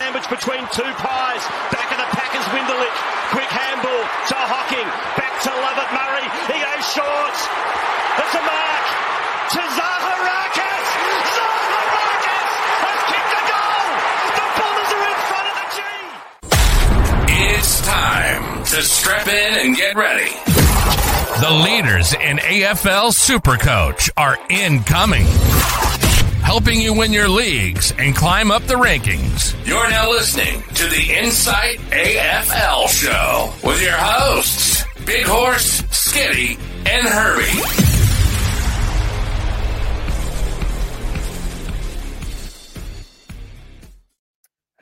Sandwich between two pies. Back of the Packers win the. Quick handball to Hocking. Back to Lovett Murray. He goes short. It's a mark to Zaharakis. Zaharakis has kicked a goal. The Bombers are in front of the G. It's time to strap in and get ready. The leaders in AFL Supercoach are incoming, helping you win your leagues and climb up the rankings. You're now listening to the Insight AFL Show with your hosts, Big Horse, Skitty, and Herbie.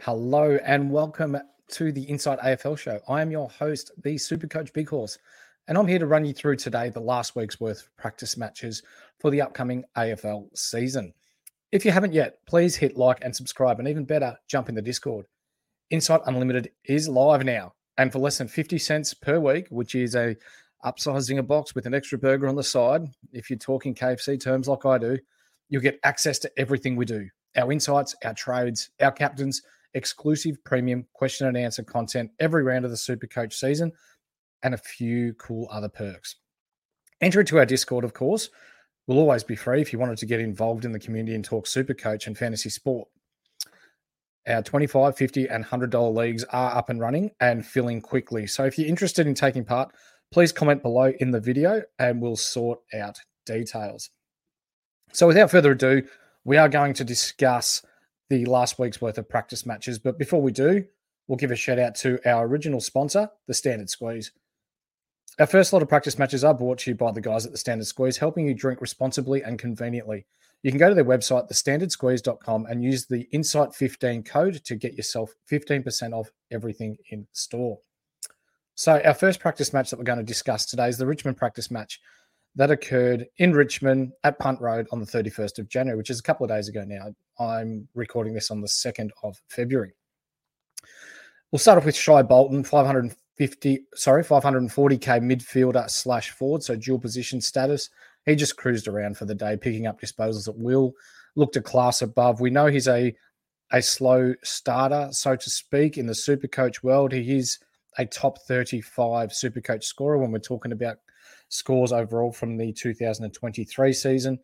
Hello and welcome to the Insight AFL show. I am your host, the Super Coach Big Horse, and I'm here to run you through today the last week's worth of practice matches for the upcoming AFL season. If you haven't yet, please hit like and subscribe, and even better, jump in the Discord. Insight Unlimited is live now, and for less than 50 cents per week, which is a upsizing a box with an extra burger on the side, if you're talking KFC terms like I do, you'll get access to everything we do. Our insights, our trades, our captains, exclusive premium question and answer content every round of the Super Coach season, and a few cool other perks. Enter into our Discord, of course. Will always be free if you wanted to get involved in the community and talk Super Coach and fantasy sport. Our 25, 50, and $100 leagues are up and running and filling quickly. So if you're interested in taking part, please comment below in the video and we'll sort out details. So without further ado, we are going to discuss the last week's worth of practice matches. But before we do, we'll give a shout out to our original sponsor, the Standard Squeeze. Our first lot of practice matches are brought to you by the guys at the Standard Squeeze, helping you drink responsibly and conveniently. You can go to their website, thestandardsqueeze.com, and use the Insight 15 code to get yourself 15% off everything in store. So, our first practice match that we're going to discuss today is the Richmond practice match that occurred in Richmond at Punt Road on the 31st of January, which is a couple of days ago now. I'm recording this on the 2nd of February. We'll start off with Shai Bolton, 550, sorry, 540k midfielder slash forward, so dual position status. He just cruised around for the day, picking up disposals at will. Looked a class above. We know he's a a slow starter, so to speak, in the super coach world. He is a top 35 super coach scorer when we're talking about scores overall from the 2023 season.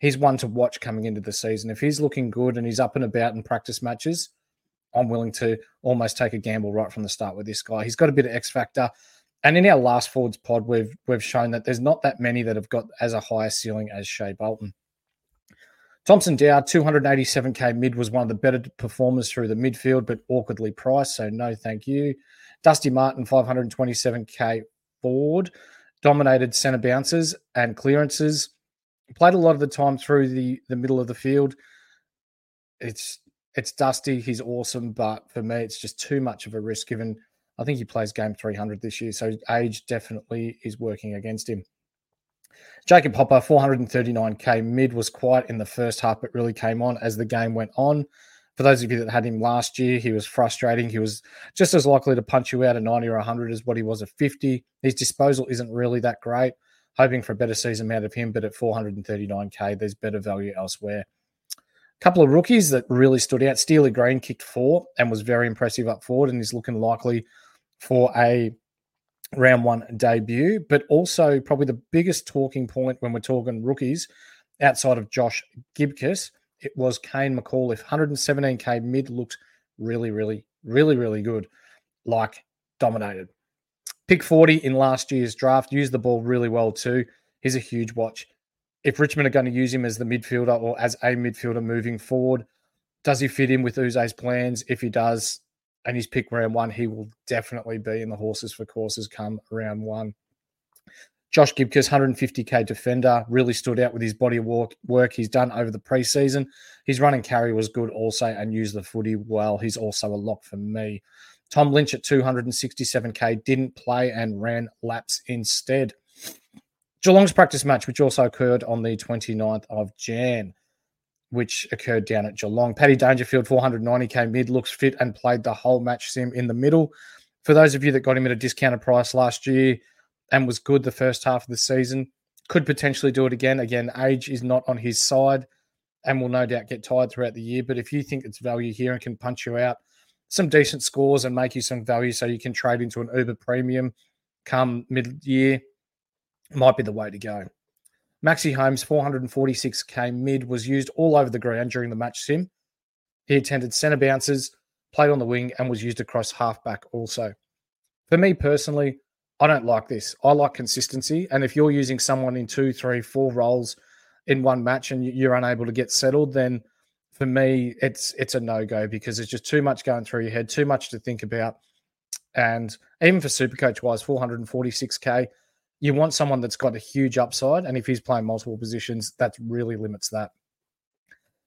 He's one to watch coming into the season. If he's looking good and he's up and about in practice matches, I'm willing to almost take a gamble right from the start with this guy. He's got a bit of X factor. And in our last forwards pod, we've we've shown that there's not that many that have got as a higher ceiling as Shai Bolton. Thomson Dow, 287k mid, was one of the better performers through the midfield, but awkwardly priced. So no, thank you. Dusty Martin, 527k forward, dominated centre bounces and clearances. Played a lot of the time through the the middle of the field. It's it's Dusty. He's awesome, but for me, it's just too much of a risk. Given I think he plays game 300 this year, so age definitely is working against him. Jacob Hopper, 439k mid, was quiet in the first half, but really came on as the game went on. For those of you that had him last year, he was frustrating. He was just as likely to punch you out at 90 or 100 as what he was at 50. His disposal isn't really that great. Hoping for a better season out of him, but at 439k, there's better value elsewhere. Couple of rookies that really stood out. Steely Green kicked four and was very impressive up forward and is looking likely for a round one debut. But also, probably the biggest talking point when we're talking rookies outside of Josh Gibcus it was Kane McAuliffe. 117k mid looked really, really, really, really good. Like dominated. Pick 40 in last year's draft. Used the ball really well too. He's a huge watch. If Richmond are going to use him as the midfielder or as a midfielder moving forward, does he fit in with Yze's plans? If he does, and he's picked round one, he will definitely be in the horses for courses come round one. Josh Gibcus, 150k defender, really stood out with his body work, work he's done over the preseason. His running carry was good also and used the footy well. He's also a lock for me. Tom Lynch at 267k didn't play and ran laps instead. Geelong's practice match, which also occurred on the 29th of Jan, which occurred down at Geelong. Paddy Dangerfield, 490k mid, looks fit and played the whole match sim in the middle. For those of you that got him at a discounted price last year, and was good the first half of the season. Could potentially do it again. Again, age is not on his side and will no doubt get tired throughout the year. But if you think it's value here and can punch you out some decent scores and make you some value so you can trade into an Uber premium come mid year, might be the way to go. Maxi Holmes, 446k mid, was used all over the ground during the match sim. He attended centre bounces, played on the wing, and was used across halfback also. For me personally, I don't like this. I like consistency. And if you're using someone in two, three, four roles in one match and you're unable to get settled, then for me, it's it's a no go because there's just too much going through your head, too much to think about. And even for Supercoach wise, 446k, you want someone that's got a huge upside. And if he's playing multiple positions, that really limits that.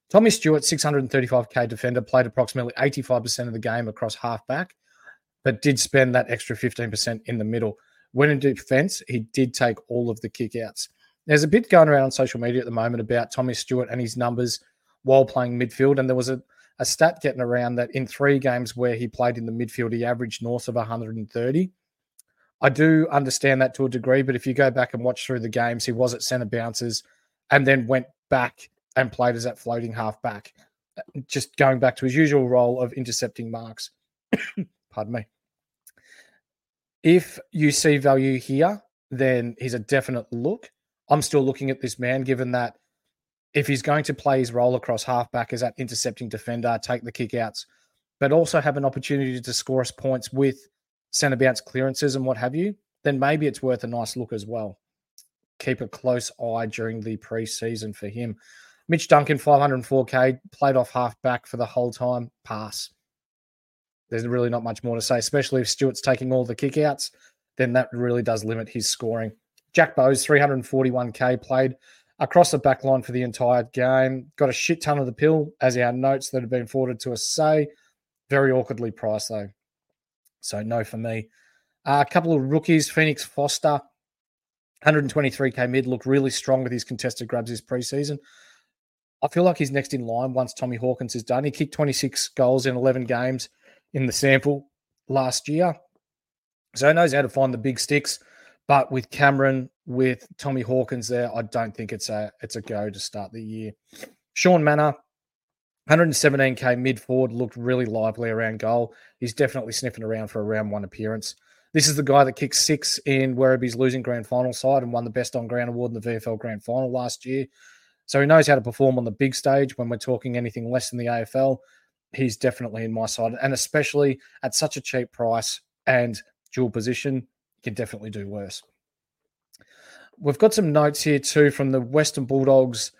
Tommy Stewart, 635k defender, played approximately 85% of the game across halfback but did spend that extra 15% in the middle. When in defense, he did take all of the kickouts. There's a bit going around on social media at the moment about Tommy Stewart and his numbers while playing midfield. And there was a, a stat getting around that in three games where he played in the midfield, he averaged north of 130. I do understand that to a degree, but if you go back and watch through the games, he was at centre bounces and then went back and played as that floating half back, just going back to his usual role of intercepting marks. Pardon me. If you see value here, then he's a definite look. I'm still looking at this man, given that if he's going to play his role across halfback as that intercepting defender, take the kickouts, but also have an opportunity to score us points with centre bounce clearances and what have you, then maybe it's worth a nice look as well. Keep a close eye during the preseason for him. Mitch Duncan, 504k, played off half back for the whole time. Pass there's really not much more to say, especially if Stewart's taking all the kickouts, then that really does limit his scoring. Jack Bowes, 341k played across the back line for the entire game. Got a shit ton of the pill, as our notes that have been forwarded to us say. Very awkwardly priced, though. So, no for me. Uh, a couple of rookies, Phoenix Foster, 123k mid, looked really strong with his contested grabs this preseason. I feel like he's next in line once Tommy Hawkins is done. He kicked 26 goals in 11 games in the sample last year. So he knows how to find the big sticks. But with Cameron, with Tommy Hawkins there, I don't think it's a it's a go to start the year. Shaun Mannagh, 117k mid forward, looked really lively around goal. He's definitely sniffing around for a round one appearance. This is the guy that kicked six in Werribee's losing grand final side and won the best on ground award in the VFL grand final last year. So he knows how to perform on the big stage when we're talking anything less than the AFL he's definitely in my side, and especially at such a cheap price and dual position, can definitely do worse. We've got some notes here too from the Western Bulldogs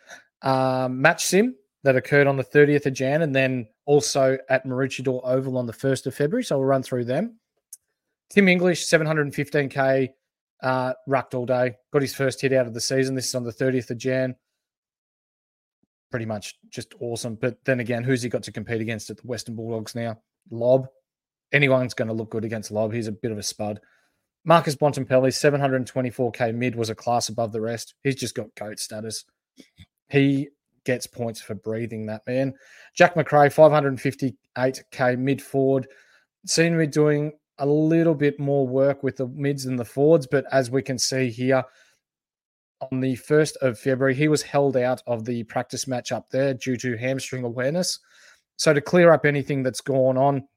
um, match sim that occurred on the 30th of Jan, and then also at Maroochydore Oval on the 1st of February. So we'll run through them. Tim English, 715k, uh, rucked all day, got his first hit out of the season. This is on the 30th of Jan pretty much just awesome. But then again, who's he got to compete against at the Western Bulldogs now? Lobb. Anyone's going to look good against Lobb. He's a bit of a spud. Marcus Bontempelli, 724k mid, was a class above the rest. He's just got GOAT status. He gets points for breathing, that man. Jack Macrae, 558k mid forward. Seen me doing a little bit more work with the mids and the forwards, but as we can see here, on the 1st of February, he was held out of the practice match up there due to hamstring awareness. So, to clear up anything that's gone on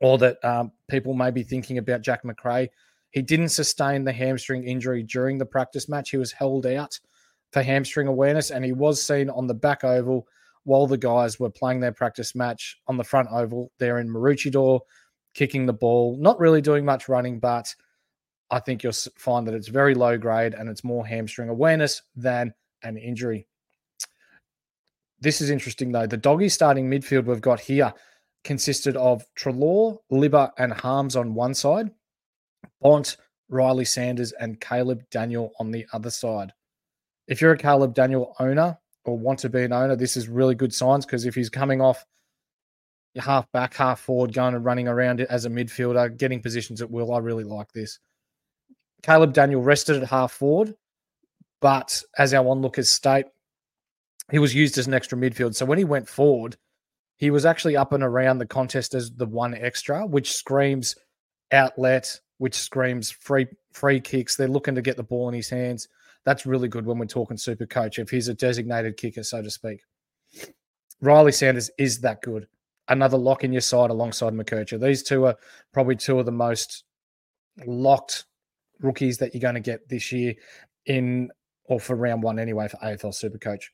or that um, people may be thinking about Jack Macrae, he didn't sustain the hamstring injury during the practice match. He was held out for hamstring awareness and he was seen on the back oval while the guys were playing their practice match on the front oval there in Maroochydore, kicking the ball, not really doing much running, but I think you'll find that it's very low grade and it's more hamstring awareness than an injury. This is interesting though. The doggy starting midfield we've got here consisted of Treloar, Libba, and Harmes on one side, Bont, Riley Sanders, and Caleb Daniel on the other side. If you're a Caleb Daniel owner or want to be an owner, this is really good signs because if he's coming off half back, half forward, going and running around as a midfielder, getting positions at will, I really like this. Caleb Daniel rested at half forward, but as our onlookers state, he was used as an extra midfield. So when he went forward, he was actually up and around the contest as the one extra, which screams outlet, which screams free free kicks. They're looking to get the ball in his hands. That's really good when we're talking super coach, if he's a designated kicker, so to speak. Riley Sanders is that good. Another lock in your side alongside McKercher. These two are probably two of the most locked rookies that you're going to get this year in or for round one anyway for AFL Super Coach.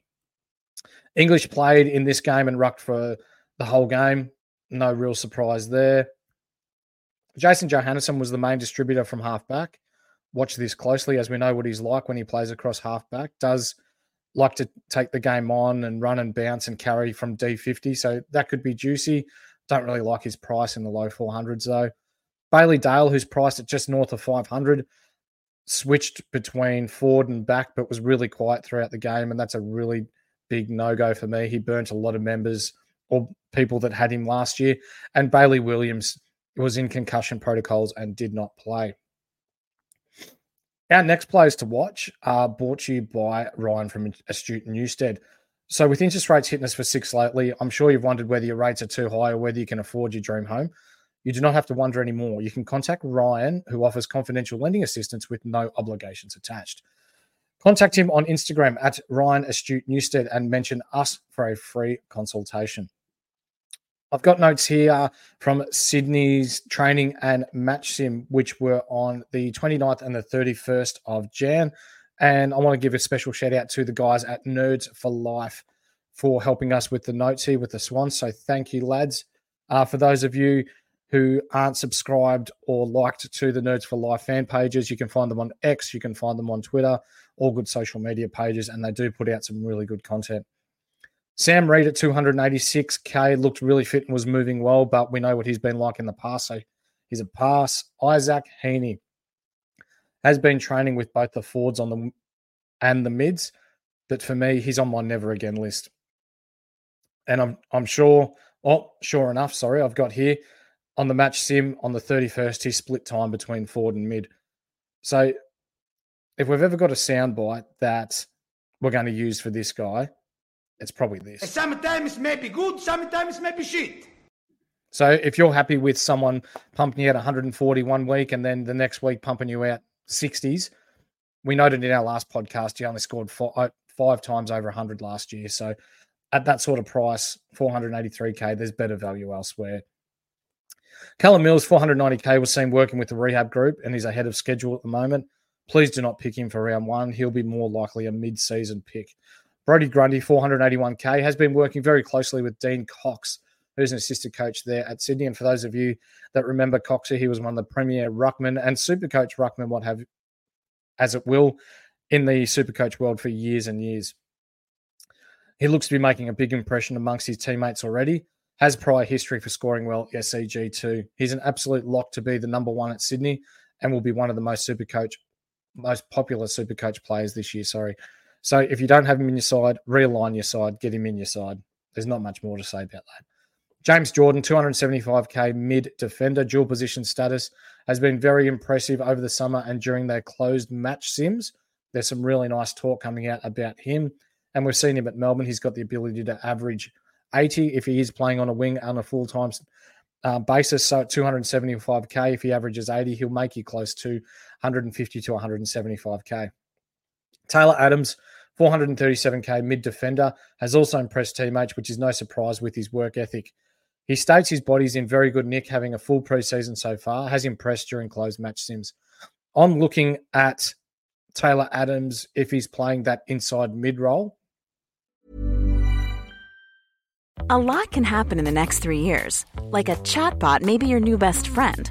English played in this game and rucked for the whole game. No real surprise there. Jason Johannisen was the main distributor from halfback. Watch this closely as we know what he's like when he plays across halfback. Does like to take the game on and run and bounce and carry from D50. So that could be juicy. Don't really like his price in the low 400s though. Bailey Dale, who's priced at just north of 500, switched between forward and back, but was really quiet throughout the game. And that's a really big no go for me. He burnt a lot of members or people that had him last year. And Bailey Williams was in concussion protocols and did not play. Our next players to watch are brought to you by Ryan from Astute Newstead. So, with interest rates hitting us for six lately, I'm sure you've wondered whether your rates are too high or whether you can afford your dream home. You do not have to wonder anymore. You can contact Ryan, who offers confidential lending assistance with no obligations attached. Contact him on Instagram at Ryan Astute Newstead and mention us for a free consultation. I've got notes here from Sydney's training and match sim, which were on the 29th and the 31st of Jan. And I want to give a special shout out to the guys at Nerds for Life for helping us with the notes here with the Swans. So thank you, lads. Uh, for those of you who aren't subscribed or liked to the Nerds for Life fan pages. You can find them on X, you can find them on Twitter, all good social media pages, and they do put out some really good content. Sam Reid at 286k looked really fit and was moving well, but we know what he's been like in the past. So he's a pass. Isaac Heaney has been training with both the forwards on the and the mids, but for me, he's on my never again list. And I'm I'm sure. Oh, sure enough. Sorry, I've got here on the match sim on the 31st, he split time between forward and mid. So if we've ever got a soundbite that we're going to use for this guy, it's probably this. Sometimes may be good, sometimes may be shit. So if you're happy with someone pumping you out 140 one week and then the next week pumping you out 60s, we noted in our last podcast he only scored five, uh, five times over 100 last year. So at that sort of price, 483k, there's better value elsewhere. Callum Mills, 490k, was seen working with the rehab group and he's ahead of schedule at the moment. Please do not pick him for round one. He'll be more likely a mid season pick. Brodie Grundy, 481k, has been working very closely with Dean Cox, who's an assistant coach there at Sydney. And for those of you that remember Coxie, he was one of the premier ruckman and super coach ruckman, what have as it will, in the super coach world for years and years. He looks to be making a big impression amongst his teammates already has prior history for scoring well at SCG too. He's an absolute lock to be the number one at Sydney and will be one of the most super coach, most popular super coach players this year. Sorry. So if you don't have him in your side, realign your side, get him in your side. There's not much more to say about that. James Jordan, 275k mid defender, dual position status, has been very impressive over the summer and during their closed match sims. There's some really nice talk coming out about him. And we've seen him at Melbourne. He's got the ability to average 80 if he is playing on a wing on a full time uh, basis. So at 275k, if he averages 80, he'll make you close to 150 to 175k. Taylor Adams, 437k mid defender, has also impressed teammates, which is no surprise with his work ethic. He states his body's in very good nick, having a full preseason so far, has impressed during closed match sims. I'm looking at Taylor Adams if he's playing that inside mid role. A lot can happen in the next three years. Like a chatbot may be your new best friend.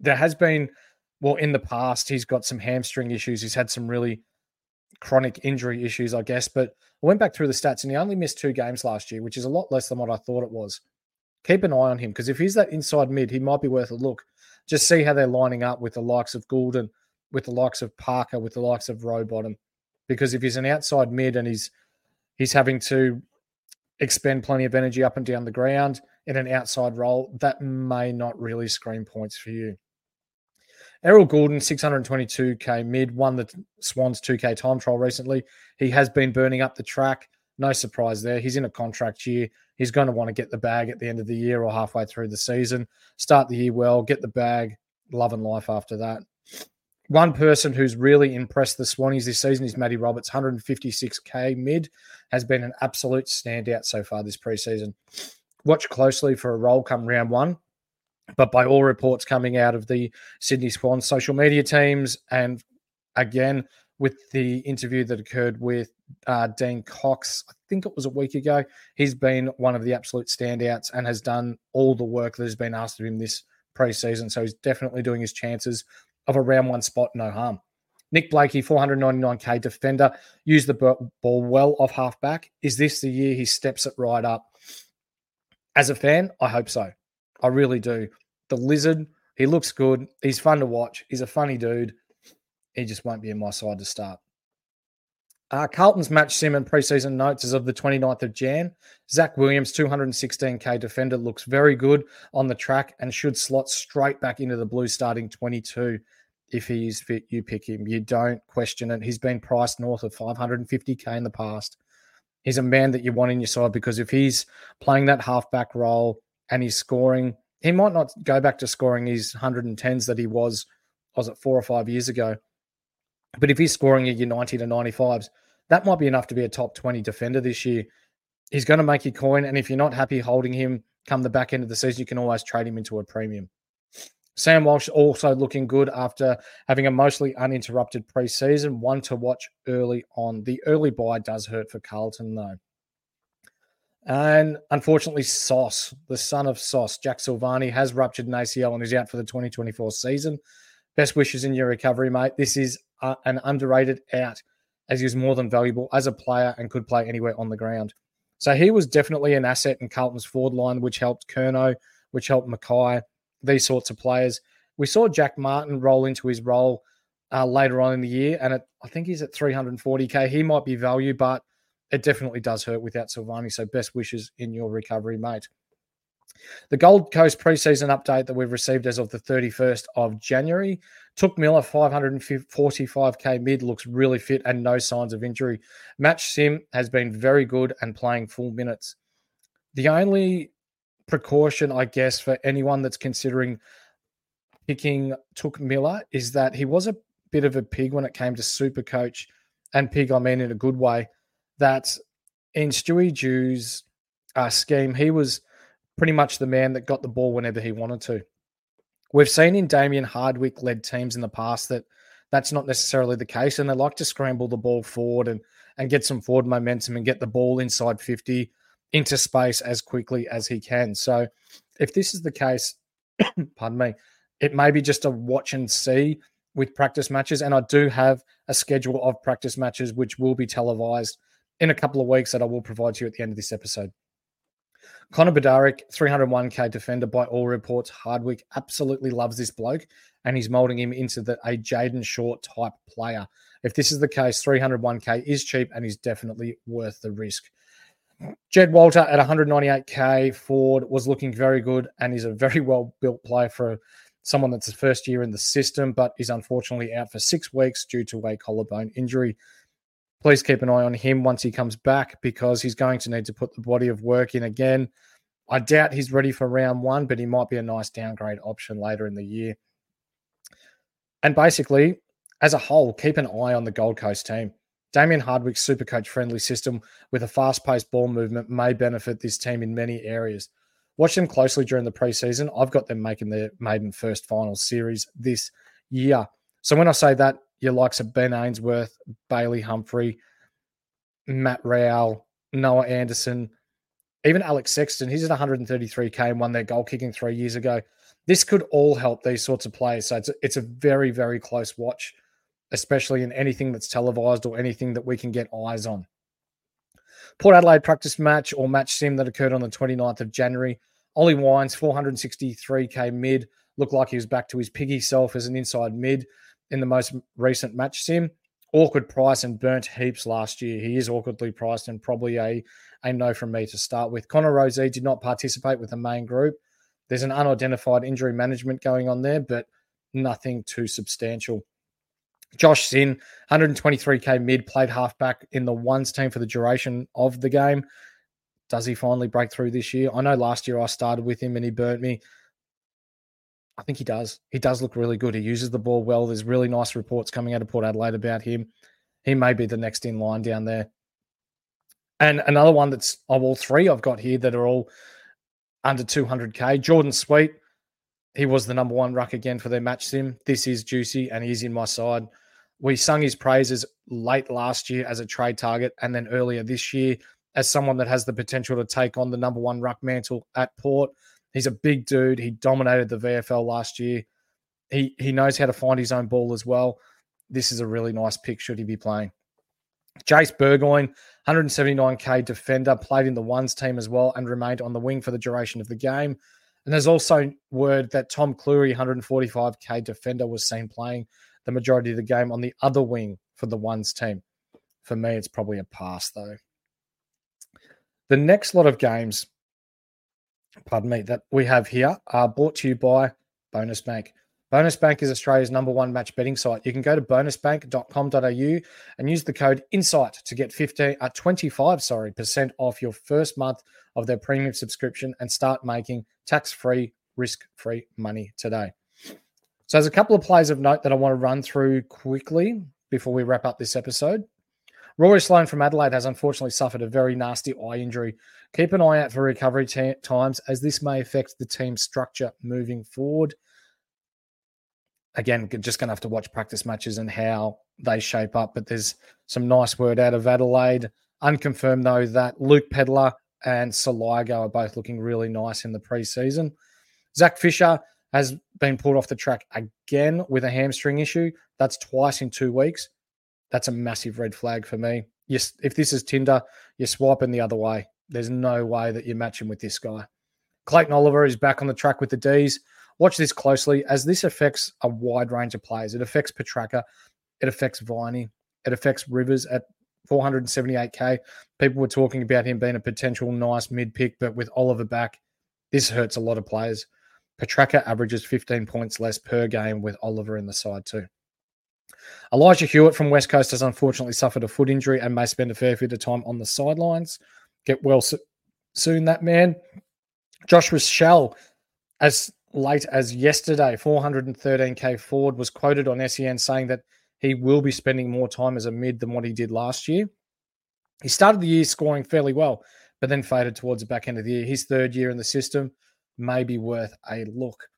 There has been, well, in the past, he's got some hamstring issues. He's had some really chronic injury issues, I guess. But I went back through the stats and he only missed two games last year, which is a lot less than what I thought it was. Keep an eye on him because if he's that inside mid, he might be worth a look. Just see how they're lining up with the likes of Gulden, with the likes of Parker, with the likes of Rowbottom. Because if he's an outside mid and he's he's having to expend plenty of energy up and down the ground in an outside role, that may not really screen points for you. Errol Gulden, 622k mid, won the Swans 2k time trial recently. He has been burning up the track. No surprise there. He's in a contract year. He's going to want to get the bag at the end of the year or halfway through the season. Start the year well, get the bag, love and life after that. One person who's really impressed the Swannies this season is Matty Roberts, 156k mid, has been an absolute standout so far this preseason. Watch closely for a role come round one. But by all reports coming out of the Sydney Swans social media teams, and again with the interview that occurred with uh, Dean Cox, I think it was a week ago, he's been one of the absolute standouts and has done all the work that has been asked of him this preseason. So he's definitely doing his chances of a round one spot, no harm. Nick Blakey, 499k defender, used the ball well off halfback. Is this the year he steps it right up? As a fan, I hope so. I really do. The lizard, he looks good. He's fun to watch. He's a funny dude. He just won't be in my side to start. Uh, Carlton's match sim and preseason notes is of the 29th of Jan. Zach Williams, 216k defender, looks very good on the track and should slot straight back into the blue starting 22. If he is fit, you pick him. You don't question it. He's been priced north of 550k in the past. He's a man that you want in your side because if he's playing that halfback role, and he's scoring. He might not go back to scoring his 110s that he was, was it four or five years ago? But if he's scoring your 90 to 95s, that might be enough to be a top 20 defender this year. He's going to make you coin. And if you're not happy holding him come the back end of the season, you can always trade him into a premium. Sam Walsh also looking good after having a mostly uninterrupted preseason. One to watch early on. The early buy does hurt for Carlton, though. And unfortunately, Sauce, the son of Sauce, Jack Silvagni, has ruptured an ACL and is out for the 2024 season. Best wishes in your recovery, mate. This is uh, an underrated out as he was more than valuable as a player and could play anywhere on the ground. So he was definitely an asset in Carlton's forward line, which helped Curnow, which helped McKay, these sorts of players. We saw Jack Martin roll into his role uh, later on in the year, and it, I think he's at 340k. He might be value, but – it definitely does hurt without Silvagni. So best wishes in your recovery, mate. The Gold Coast preseason update that we've received as of the 31st of January Touk Miller 545k mid, looks really fit and no signs of injury. Match Sim has been very good and playing full minutes. The only precaution, I guess, for anyone that's considering picking Touk Miller is that he was a bit of a pig when it came to super coach and pig, I mean, in a good way. That in Stewie Dew's uh, scheme, he was pretty much the man that got the ball whenever he wanted to. We've seen in Damien Hardwick led teams in the past that that's not necessarily the case, and they like to scramble the ball forward and and get some forward momentum and get the ball inside 50 into space as quickly as he can. So if this is the case, pardon me, it may be just a watch and see with practice matches. And I do have a schedule of practice matches which will be televised in a couple of weeks that I will provide to you at the end of this episode. Connor Budarick, 301k defender by all reports. Hardwick absolutely loves this bloke and he's molding him into the, a Jayden Short type player. If this is the case, 301k is cheap and is definitely worth the risk. Jed Walter at 198k Ford was looking very good and is a very well built player for someone that's the first year in the system, but is unfortunately out for six weeks due to a collarbone injury. Please keep an eye on him once he comes back because he's going to need to put the body of work in again. I doubt he's ready for round one, but he might be a nice downgrade option later in the year. And basically, as a whole, keep an eye on the Gold Coast team. Damien Hardwick's super coach friendly system with a fast paced ball movement may benefit this team in many areas. Watch them closely during the preseason. I've got them making their maiden first final series this year. So when I say that, your likes of Ben Ainsworth, Bailey Humphrey, Matt Rowell, Noah Anderson, even Alex Sexton, he's at 133k and won their goal kicking three years ago. This could all help these sorts of players. So it's a, it's a very, very close watch especially in anything that's televised or anything that we can get eyes on. Port Adelaide practice match or match sim that occurred on the 29th of January. Ollie Wines, 463k mid, looked like he was back to his piggy self as an inside mid in the most recent match sim. Awkward price and burnt heaps last year. He is awkwardly priced and probably a, a no from me to start with. Connor Rozee did not participate with the main group. There's an unidentified injury management going on there, but nothing too substantial. Josh Sinn, 123k mid, played halfback in the ones team for the duration of the game. Does he finally break through this year? I know last year I started with him and he burnt me. I think he does. He does look really good. He uses the ball well. There's really nice reports coming out of Port Adelaide about him. He may be the next in line down there. And another one that's of all three I've got here that are all under 200k. Jordan Sweet, he was the number one ruck again for their match sim. This is juicy and he's in my side. We sung his praises late last year as a trade target and then earlier this year as someone that has the potential to take on the number one ruck mantle at Port. He's a big dude. He dominated the VFL last year. He he knows how to find his own ball as well. This is a really nice pick should he be playing. Jase Burgoyne, 179k defender, played in the ones team as well and remained on the wing for the duration of the game. And there's also word that Tom Clurey, 145k defender, was seen playing the majority of the game on the other wing for the ones team. For me, it's probably a pass though. The next lot of games, pardon me, that we have here are brought to you by Bonus Bank. Bonus Bank is Australia's number one match betting site. You can go to bonusbank.com.au and use the code INSIGHT to get 15, uh, 25 sorry, percent off your first month of their premium subscription and start making tax-free, risk-free money today. So there's a couple of plays of note that I want to run through quickly before we wrap up this episode. Rory Sloane from Adelaide has unfortunately suffered a very nasty eye injury. Keep an eye out for recovery t- times as this may affect the team's structure moving forward. Again, just going to have to watch practice matches and how they shape up. But there's some nice word out of Adelaide. Unconfirmed, though, that Luke Pedlar and Soligo are both looking really nice in the preseason. Zach Fisher has been pulled off the track again with a hamstring issue. That's twice in two weeks. That's a massive red flag for me. Yes, if this is Tinder, you're swiping the other way. There's no way that you're matching with this guy. Clayton Oliver is back on the track with the D's. Watch this closely as this affects a wide range of players. It affects Petracca, it affects Viney, it affects Rivers at 478k. People were talking about him being a potential nice mid pick, but with Oliver back, this hurts a lot of players. Petracca averages 15 points less per game with Oliver in the side too. Elijah Hewett from West Coast has unfortunately suffered a foot injury and may spend a fair bit of time on the sidelines. Get well so- soon, that man. Josh Rachele, as late as yesterday, 413k forward, was quoted on SEN saying that he will be spending more time as a mid than what he did last year. He started the year scoring fairly well, but then faded towards the back end of the year. His third year in the system may be worth a look.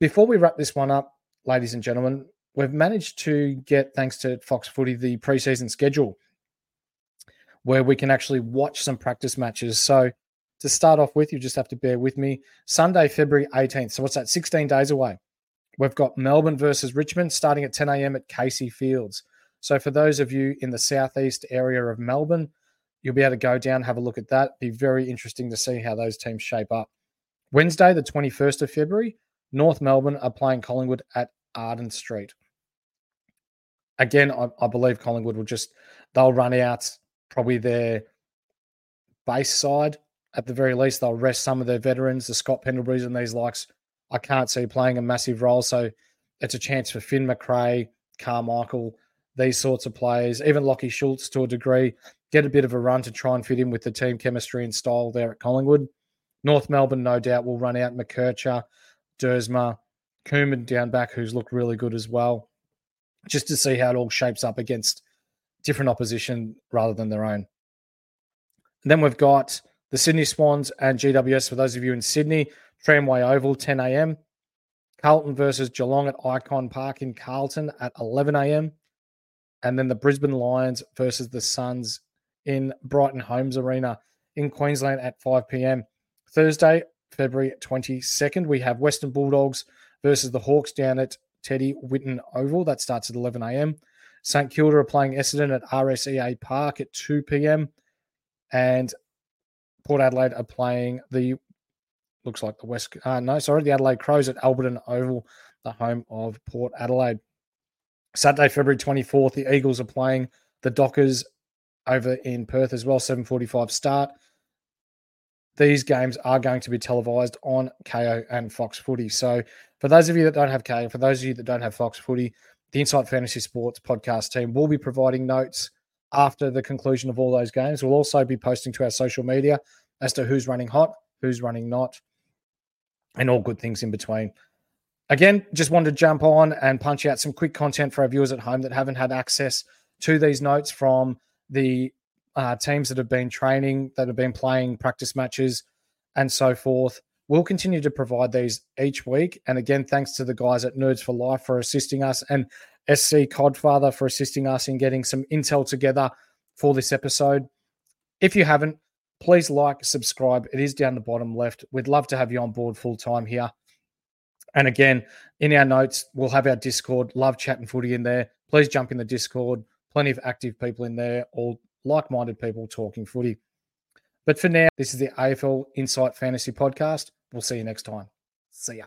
Before we wrap this one up, ladies and gentlemen, we've managed to get, thanks to Fox Footy, the preseason schedule where we can actually watch some practice matches. So to start off with, you just have to bear with me. Sunday, February 18th. So what's that? 16 days away. We've got Melbourne versus Richmond starting at 10 a.m. at Casey Fields. So for those of you in the southeast area of Melbourne, you'll be able to go down, have a look at that. Be very interesting to see how those teams shape up. Wednesday, the 21st of February, North Melbourne are playing Collingwood at Arden Street. Again, I, I believe Collingwood will just they'll run out probably their base side at the very least. They'll rest some of their veterans, the Scott Pendleburys and these likes. I can't see playing a massive role. So it's a chance for Finn Macrae, Carmichael, these sorts of players, even Lockie Schultz to a degree, get a bit of a run to try and fit in with the team chemistry and style there at Collingwood. North Melbourne, no doubt, will run out McKercher, Duursma, Koeman down back, who's looked really good as well, just to see how it all shapes up against different opposition rather than their own. And then we've got the Sydney Swans and GWS for those of you in Sydney, Tramway Oval, 10 a.m. Carlton versus Geelong at Ikon Park in Carlton at 11 a.m. And then the Brisbane Lions versus the Suns in Brighton Homes Arena in Queensland at 5 p.m. Thursday, February 22nd, we have Western Bulldogs versus the Hawks down at Teddy Whitten Oval. That starts at 11 a.m. St Kilda are playing Essendon at RSEA Park at 2 p.m. And Port Adelaide are playing the looks like the West uh, no sorry the Adelaide Crows at Alberton Oval, the home of Port Adelaide. Saturday, February 24th, the Eagles are playing the Dockers over in Perth as well, 7:45 start. These games are going to be televised on Kayo and Fox Footy. So, for those of you that don't have Kayo, for those of you that don't have Fox Footy, the Insight Fantasy Sports podcast team will be providing notes after the conclusion of all those games. We'll also be posting to our social media as to who's running hot, who's running not, and all good things in between. Again, just wanted to jump on and punch out some quick content for our viewers at home that haven't had access to these notes from the uh, teams that have been training, that have been playing practice matches, and so forth. We'll continue to provide these each week. And again, thanks to the guys at Nerds for Life for assisting us and SC Codfather for assisting us in getting some intel together for this episode. If you haven't, please like, subscribe. It is down the bottom left. We'd love to have you on board full time here. And again, in our notes, we'll have our Discord. Love chatting footy in there. Please jump in the Discord. Plenty of active people in there, all like minded people talking footy. But for now, this is the AFL Insight Fantasy Podcast. We'll see you next time. See ya.